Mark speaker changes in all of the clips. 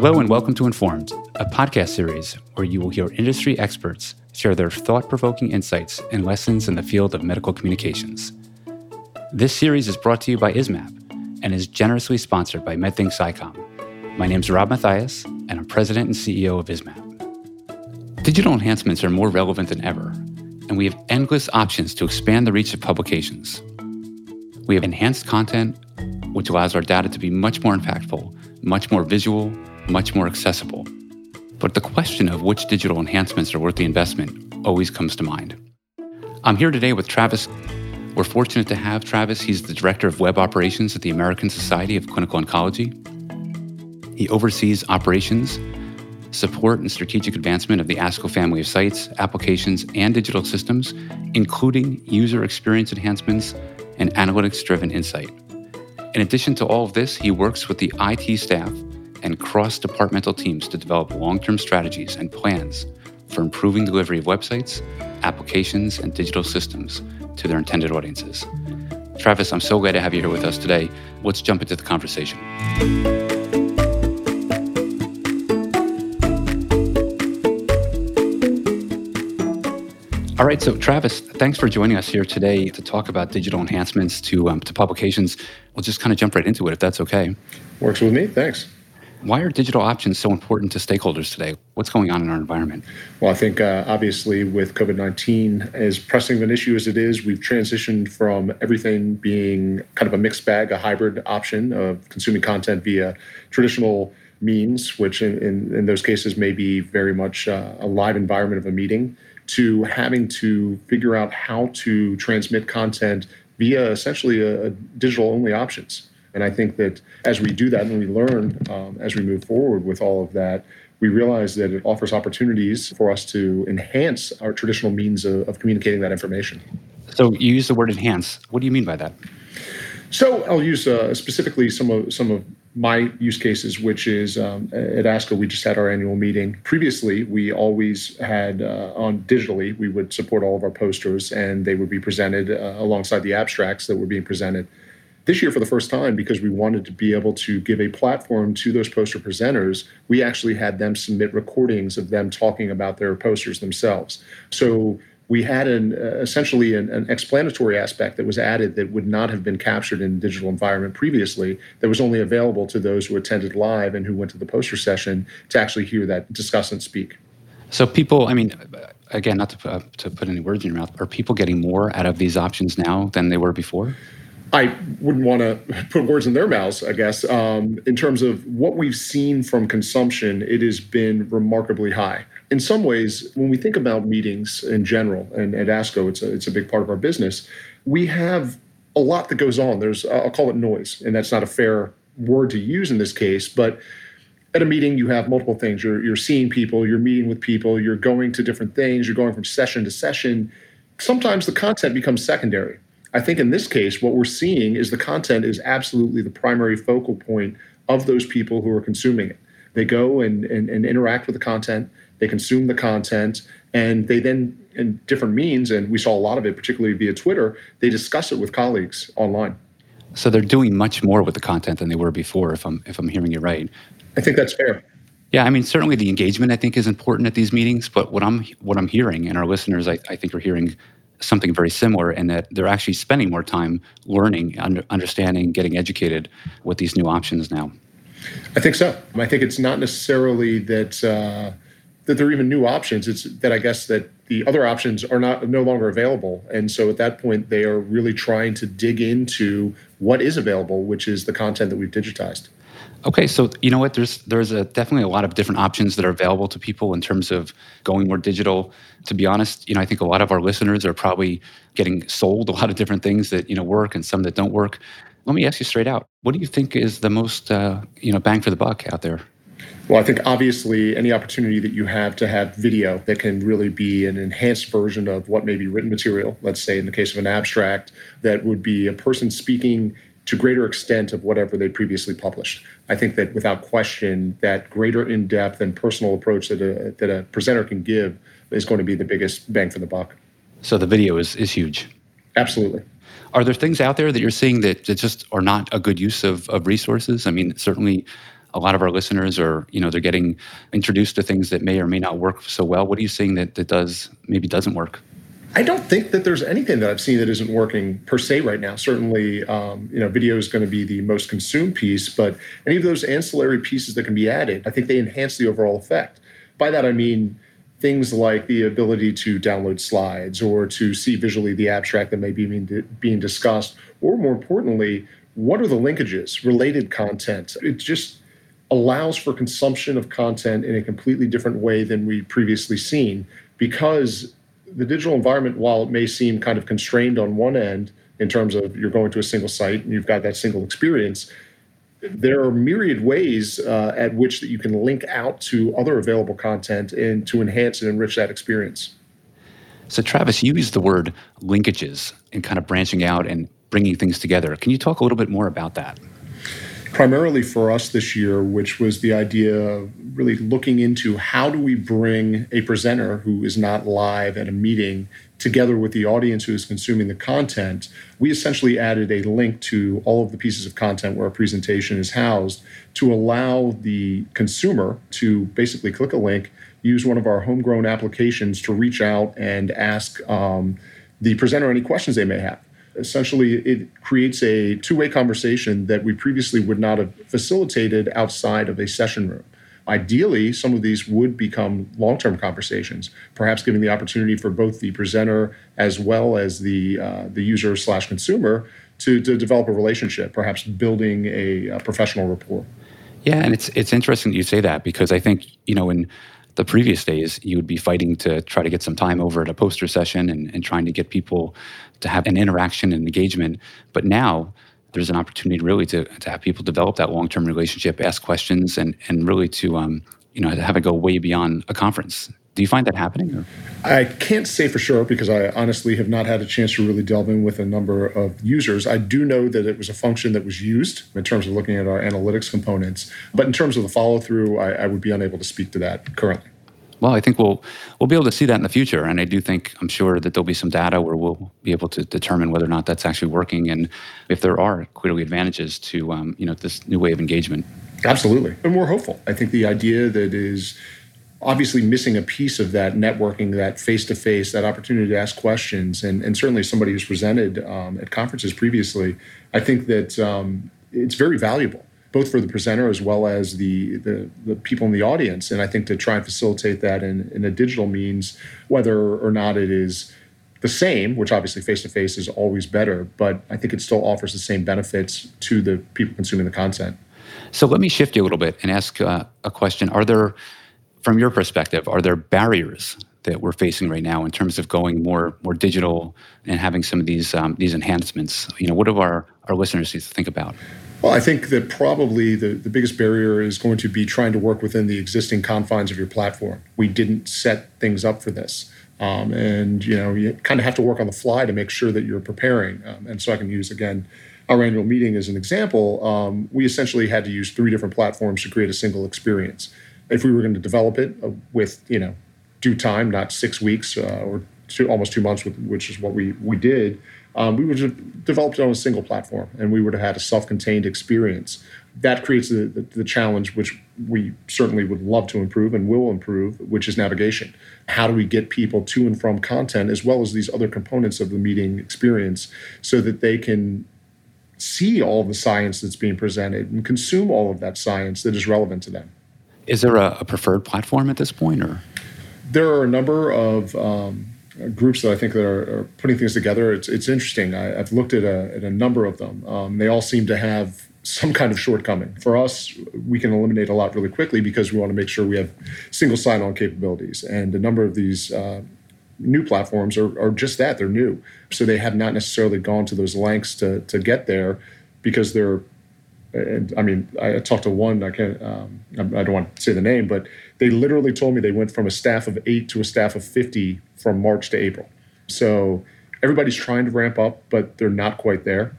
Speaker 1: Hello and welcome to Informed, a podcast series where you will hear industry experts share their thought provoking insights and lessons in the field of medical communications. This series is brought to you by ISMPP and is generously sponsored by MedThink SciComm. My name is Rob Matheis, and I'm president and CEO of ISMPP. Digital enhancements are more relevant than ever, and we have endless options to expand the reach of publications. We have enhanced content, which allows our data to be much more impactful, much more visual, much more accessible. But the question of which digital enhancements are worth the investment always comes to mind. I'm here today with Travis. We're fortunate to have Travis. He's the Director of Web Operations at the American Society of Clinical Oncology. He oversees operations, support, and strategic advancement of the ASCO family of sites, applications, and digital systems, including user experience enhancements and analytics driven insight. In addition to all of this, he works with the IT staff and cross departmental teams to develop long term strategies and plans for improving delivery of websites, applications, and digital systems to their intended audiences. Travis, I'm so glad to have you here with us today. Let's jump into the conversation. All right, so Travis, thanks for joining us here today to talk about digital enhancements to um, to publications. We'll just kind of jump right into it, if that's okay.
Speaker 2: Works with me. Thanks.
Speaker 1: Why are digital options so important to stakeholders today? What's going on in our environment?
Speaker 2: Well, I think uh, obviously with COVID 19, as pressing of an issue as it is, we've transitioned from everything being kind of a mixed bag, a hybrid option of consuming content via traditional means, which in, in, in those cases may be very much uh, a live environment of a meeting, to having to figure out how to transmit content via essentially a, a digital only options. And I think that as we do that and we learn um, as we move forward with all of that, we realize that it offers opportunities for us to enhance our traditional means of, of communicating that information.
Speaker 1: So you use the word enhance. What do you mean by that?
Speaker 2: So I'll use uh, specifically some of some of my use cases, which is um, at ASCO, we just had our annual meeting. Previously, we always had uh, on digitally, we would support all of our posters and they would be presented uh, alongside the abstracts that were being presented. This year, for the first time, because we wanted to be able to give a platform to those poster presenters, we actually had them submit recordings of them talking about their posters themselves. So we had an uh, essentially an, an, explanatory aspect that was added that would not have been captured in digital environment previously that was only available to those who attended live and who went to the poster session to actually hear that discussant speak
Speaker 1: so people i mean again not to, uh, to put any words in your mouth are people getting more out of these options now than they were before
Speaker 2: I wouldn't want to put words in their mouths, I guess. Um, in terms of what we've seen from consumption, it has been remarkably high. In some ways, when we think about meetings in general, and at ASCO, it's a, it's a big part of our business, we have a lot that goes on. There's, I'll call it noise, and that's not a fair word to use in this case, but at a meeting, you have multiple things. You're, you're seeing people, you're meeting with people, you're going to different things, you're going from session to session. Sometimes the content becomes secondary I think in this case, what we're seeing is the content is absolutely the primary focal point of those people who are consuming it. They go and, and, and interact with the content, they consume the content, and they then, in different means, and we saw a lot of it, particularly via Twitter, they discuss it with colleagues online.
Speaker 1: So they're doing much more with the content than they were before, if I'm if I'm hearing you right.
Speaker 2: I think that's fair.
Speaker 1: Yeah, I mean, certainly the engagement I think is important at these meetings. But what I'm what I'm hearing, and our listeners, I, I think are hearing something very similar in that they're actually spending more time learning, under, understanding, getting educated with these new options now.
Speaker 2: I think so. I think it's not necessarily that uh, that there are even new options. It's that I guess that the other options are not no longer available, and so at that point they are really trying to dig into what is available, which is the content that we've digitized.
Speaker 1: Okay, so you know what? There's there's a, definitely a lot of different options that are available to people in terms of going more digital. To be honest, you know, I think a lot of our listeners are probably getting sold a lot of different things that you know work and some that don't work. Let me ask you straight out: What do you think is the most uh, you know bang for the buck out there?
Speaker 2: Well, I think obviously any opportunity that you have to have video that can really be an enhanced version of what may be written material, let's say in the case of an abstract, that would be a person speaking to greater extent of whatever they previously published. I think that without question, that greater in-depth and personal approach that a, that a presenter can give is going to be the biggest bang for the buck.
Speaker 1: So the video is, is huge.
Speaker 2: Absolutely.
Speaker 1: Are there things out there that you're seeing that, that just are not a good use of, of resources? I mean, certainly a lot of our listeners are, you know, they're getting introduced to things that may or may not work so well. What are you seeing that, that does maybe doesn't work?
Speaker 2: I don't think that there's anything that I've seen that isn't working per se right now. Certainly, um, you know, video is going to be the most consumed piece, but any of those ancillary pieces that can be added, I think they enhance the overall effect. By that, I mean things like the ability to download slides or to see visually the abstract that may be being discussed, or more importantly, what are the linkages, related content. It just allows for consumption of content in a completely different way than we previously seen because the digital environment, while it may seem kind of constrained on one end in terms of you're going to a single site and you've got that single experience, there are myriad ways uh, at which that you can link out to other available content and to enhance and enrich that experience.
Speaker 1: So, Travis, you used the word linkages and kind of branching out and bringing things together. Can you talk a little bit more about that?
Speaker 2: Primarily for us this year, which was the idea of really looking into how do we bring a presenter who is not live at a meeting together with the audience who is consuming the content. We essentially added a link to all of the pieces of content where a presentation is housed to allow the consumer to basically click a link, use one of our homegrown applications to reach out and ask um, the presenter any questions they may have essentially it creates a two-way conversation that we previously would not have facilitated outside of a session room. Ideally some of these would become long-term conversations perhaps giving the opportunity for both the presenter as well as the uh, the user slash consumer to, to develop a relationship perhaps building a, a professional rapport.
Speaker 1: Yeah and it's it's interesting that you say that because i think you know in the previous days, you would be fighting to try to get some time over at a poster session and, and trying to get people to have an interaction and engagement. But now there's an opportunity really to, to have people develop that long term relationship, ask questions, and, and really to um, you know have it go way beyond a conference. Do you find that happening? Or?
Speaker 2: I can't say for sure because I honestly have not had a chance to really delve in with a number of users. I do know that it was a function that was used in terms of looking at our analytics components, but in terms of the follow through, I, I would be unable to speak to that currently.
Speaker 1: Well, I think we'll we'll be able to see that in the future, and I do think I'm sure that there'll be some data where we'll be able to determine whether or not that's actually working, and if there are clearly advantages to um, you know this new way of engagement.
Speaker 2: Absolutely, and we're hopeful. I think the idea that is obviously missing a piece of that networking, that face to face, that opportunity to ask questions, and, and certainly somebody who's presented um, at conferences previously, I think that um, it's very valuable, both for the presenter as well as the, the, the people in the audience. And I think to try and facilitate that in, in a digital means, whether or not it is the same, which obviously face to face is always better, but I think it still offers the same benefits to the people consuming the content.
Speaker 1: So let me shift you a little bit and ask uh, a question. Are there from your perspective, are there barriers that we're facing right now in terms of going more more digital and having some of these um, these enhancements? You know, what do our our listeners need to think about?
Speaker 2: Well, I think that probably the, the biggest barrier is going to be trying to work within the existing confines of your platform. We didn't set things up for this. Um, and you know you kind of have to work on the fly to make sure that you're preparing. Um, and so I can use again our annual meeting as an example. Um, we essentially had to use three different platforms to create a single experience if we were going to develop it uh, with you know due time, not six weeks uh, or two, almost two months, which is what we we did. Um, we would have developed it on a single platform, and we would have had a self-contained experience. That creates the, the, the challenge, which we certainly would love to improve and will improve, which is navigation. How do we get people to and from content as well as these other components of the meeting experience so that they can see all the science that's being presented and consume all of that science that is relevant to them?
Speaker 1: Is there a, a preferred platform at this point, or?
Speaker 2: There are a number of um, groups that I think that are, are, putting things together. It's, it's interesting. I, have looked at a, at a, number of them. Um, they all seem to have some kind of shortcoming. For us, we can eliminate a lot really quickly because we want to make sure we have single sign-on capabilities. And a number of these uh, new platforms are, are just that. They're new. So they have not necessarily gone to those lengths to, to get there because they're and I mean, I talked to one. I can't. Um, I don't want to say the name, but they literally told me they went from a staff of eight to a staff of fifty from March to April. So everybody's trying to ramp up, but they're not quite there.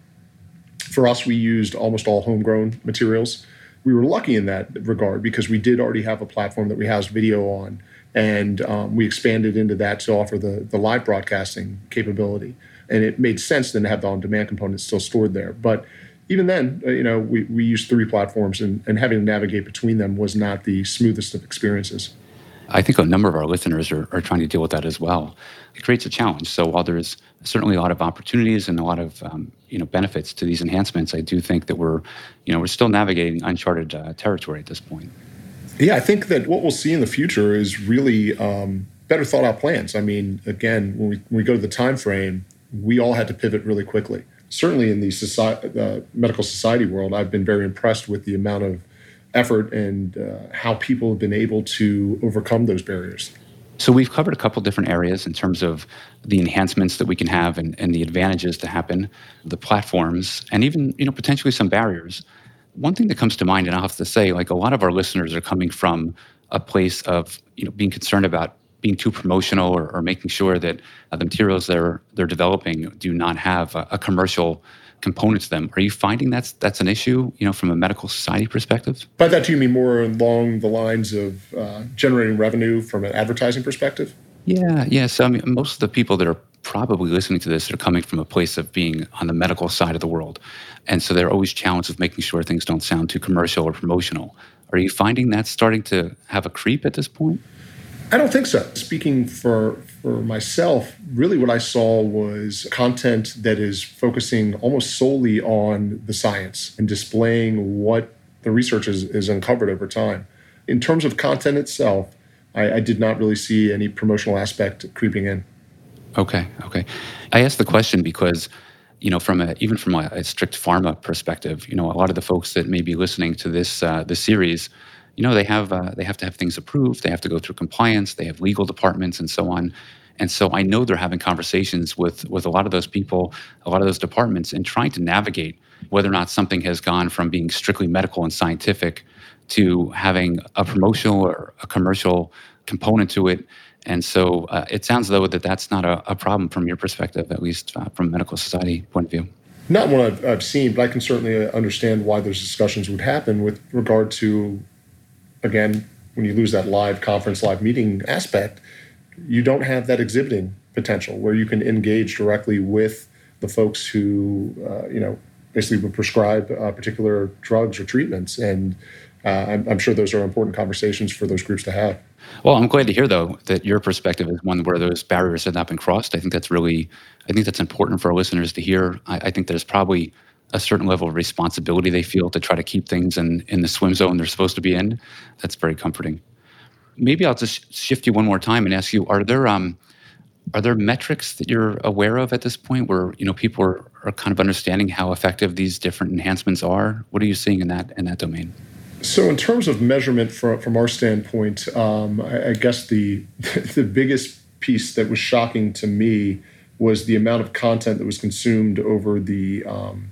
Speaker 2: For us, we used almost all homegrown materials. We were lucky in that regard because we did already have a platform that we housed video on, and um, we expanded into that to offer the the live broadcasting capability. And it made sense then to have the on-demand component still stored there, but even then, uh, you know, we, we used three platforms and, and having to navigate between them was not the smoothest of experiences.
Speaker 1: I think a number of our listeners are, are trying to deal with that as well. It creates a challenge. So while there's certainly a lot of opportunities and a lot of um, you know benefits to these enhancements, I do think that we're you know we're still navigating uncharted uh, territory at this point.
Speaker 2: Yeah, I think that what we'll see in the future is really um, better thought out plans. I mean, again, when we, when we go to the time frame, we all had to pivot really quickly. Certainly in the society, medical society world, I've been very impressed with the amount of effort and uh, how people have been able to overcome those barriers.
Speaker 1: So we've covered a couple different areas in terms of the enhancements that we can have and, and the advantages to happen, the platforms, and even you know potentially some barriers. One thing that comes to mind, and I'll have to say, like a lot of our listeners are coming from a place of you know being concerned about being too promotional or, or making sure that uh, the materials they're they're developing do not have a, a commercial component to them. Are you finding that's that's an issue, you know, from a medical society perspective?
Speaker 2: By that, do you mean more along the lines of uh, generating revenue from an advertising perspective?
Speaker 1: Yeah, yeah. So I mean, most of the people that are probably listening to this are coming from a place of being on the medical side of the world, and so they're always challenged with making sure things don't sound too commercial or promotional. Are you finding that's starting to have a creep at this point?
Speaker 2: I don't think so. Speaking for for myself, really what I saw was content that is focusing almost solely on the science and displaying what the research is, is uncovered over time. In terms of content itself, I, I did not really see any promotional aspect creeping in.
Speaker 1: Okay, okay. I asked the question because, you know, from a even from a, a strict pharma perspective, you know, a lot of the folks that may be listening to this uh, this series you know they have uh, they have to have things approved they have to go through compliance they have legal departments and so on. And so i know they're having conversations with with a lot of those people a lot of those departments and trying to navigate whether or not something has gone from being strictly medical and scientific to having a promotional or a commercial component to it. And so uh, it sounds though that that's not a, a, problem from your perspective at least uh, from medical society point of view.
Speaker 2: Not one I've, I've seen but i can certainly understand why those discussions would happen with regard to again, when you lose that live conference, live meeting aspect, you don't have that exhibiting potential where you can engage directly with the folks who, uh, you know, basically would prescribe uh, particular drugs or treatments. And uh, I'm, I'm, sure those are important conversations for those groups to have.
Speaker 1: Well, I'm glad to hear though that your perspective is one where those barriers have not been crossed. I think that's really, I think that's important for our listeners to hear. I, I think there's probably a certain level of responsibility they feel to try to keep things in, in the swim zone they're supposed to be in. That's very comforting. Maybe I'll just shift you one more time and ask you: Are there um, are there metrics that you're aware of at this point where you know people are, are kind of understanding how effective these different enhancements are? What are you seeing in that in that domain?
Speaker 2: So, in terms of measurement from, from our standpoint, um, I, I, guess the the biggest piece that was shocking to me was the amount of content that was consumed over the um,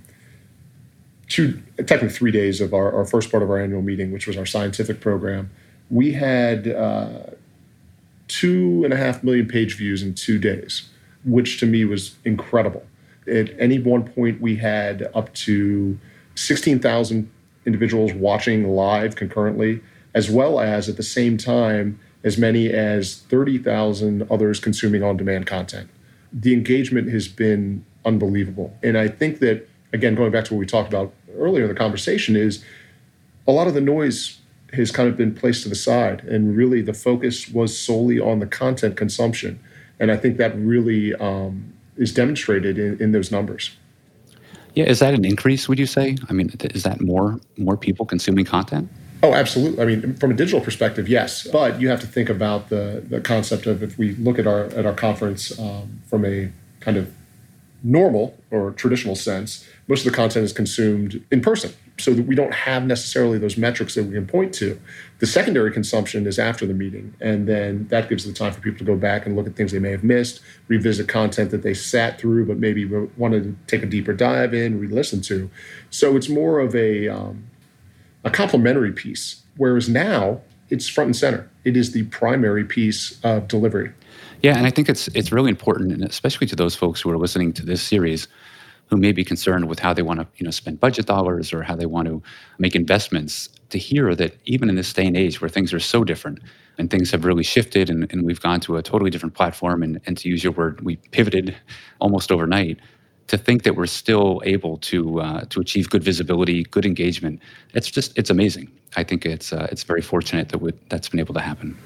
Speaker 2: two, technically three days of our, our first part of our annual meeting, which was our scientific program, we had uh, two and a half million page views in two days, which to me was incredible. At any one point, we had up to 16,000 individuals watching live concurrently, as well as at the same time, as many as 30,000 others consuming on demand content. The engagement has been unbelievable. And I think that again, going back to what we talked about earlier in the conversation, is a lot of the noise has kind of been placed to the side, and really the focus was solely on the content consumption. And I think that really um, is demonstrated in, in those numbers.
Speaker 1: Yeah, is that an increase? Would you say? I mean, is that more more people consuming content?
Speaker 2: Oh, absolutely. I mean, from a digital perspective, yes. But you have to think about the the concept of if we look at our at our conference um, from a kind of normal or traditional sense, most of the content is consumed in person. So that we don't have necessarily those metrics that we can point to. The secondary consumption is after the meeting. And then that gives the time for people to go back and look at things they may have missed, revisit content that they sat through but maybe wanted to take a deeper dive in, re listen to. So it's more of a, um, a complementary piece. Whereas now it's front and center. It is the primary piece of delivery.
Speaker 1: Yeah, and I think it's it's really important, and especially to those folks who are listening to this series, who may be concerned with how they want to you know spend budget dollars or how they want to make investments to hear that even in this day and age where things are so different and things have really shifted and, and we've gone to a totally different platform and, and to use your word we pivoted almost overnight to think that we're still able to uh, to achieve good visibility, good engagement, it's just it's amazing. I think it's uh, it's very fortunate that we, that's been able to happen.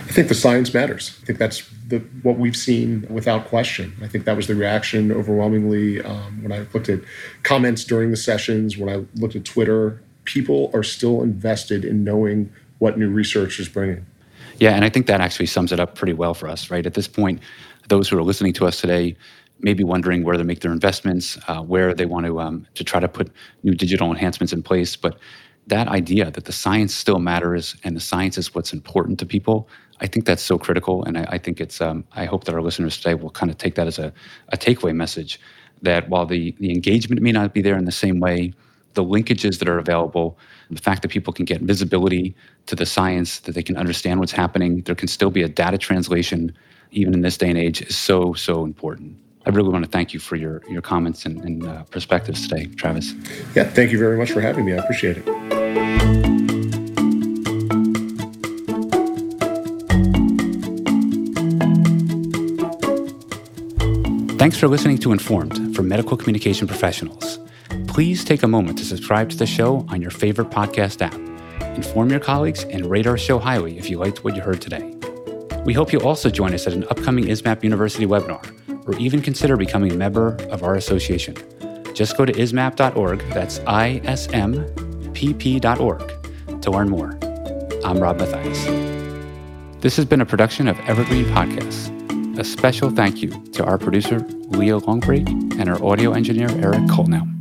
Speaker 2: I think the science matters. I think that's the, what we've seen without question. I think that was the reaction overwhelmingly um, when I looked at comments during the sessions, when I looked at Twitter. People are still invested in knowing what new research is bringing.
Speaker 1: Yeah, and I think that actually sums it up pretty well for us, right? At this point, those who are listening to us today may be wondering where to make their investments, uh, where they want to um, to try to put new digital enhancements in place. But that idea that the science still matters and the science is what's important to people, I think that's so critical. And I, I think it's um, I hope that our listeners today will kind of take that as a, a takeaway message that while the the engagement may not be there in the same way, the linkages that are available, the fact that people can get visibility to the science, that they can understand what's happening, there can still be a data translation, even in this day and age, is so, so important. I really want to thank you for your, your comments and, and uh, perspectives today, Travis.
Speaker 2: Yeah, thank you very much for having me. I appreciate it.
Speaker 1: Thanks for listening to Informed for Medical Communication Professionals please take a moment to subscribe to the show on your favorite podcast app. Inform your colleagues and rate our show highly if you liked what you heard today. We hope you'll also join us at an upcoming ISMPP University webinar, or even consider becoming a member of our association. Just go to ismpp.org, that's I-S-M-P-P.org, to learn more. I'm Rob Matheis. This has been a production of Evergreen Podcasts. A special thank you to our producer, Leah Longbrake, and our audio engineer, Eric Coltnow.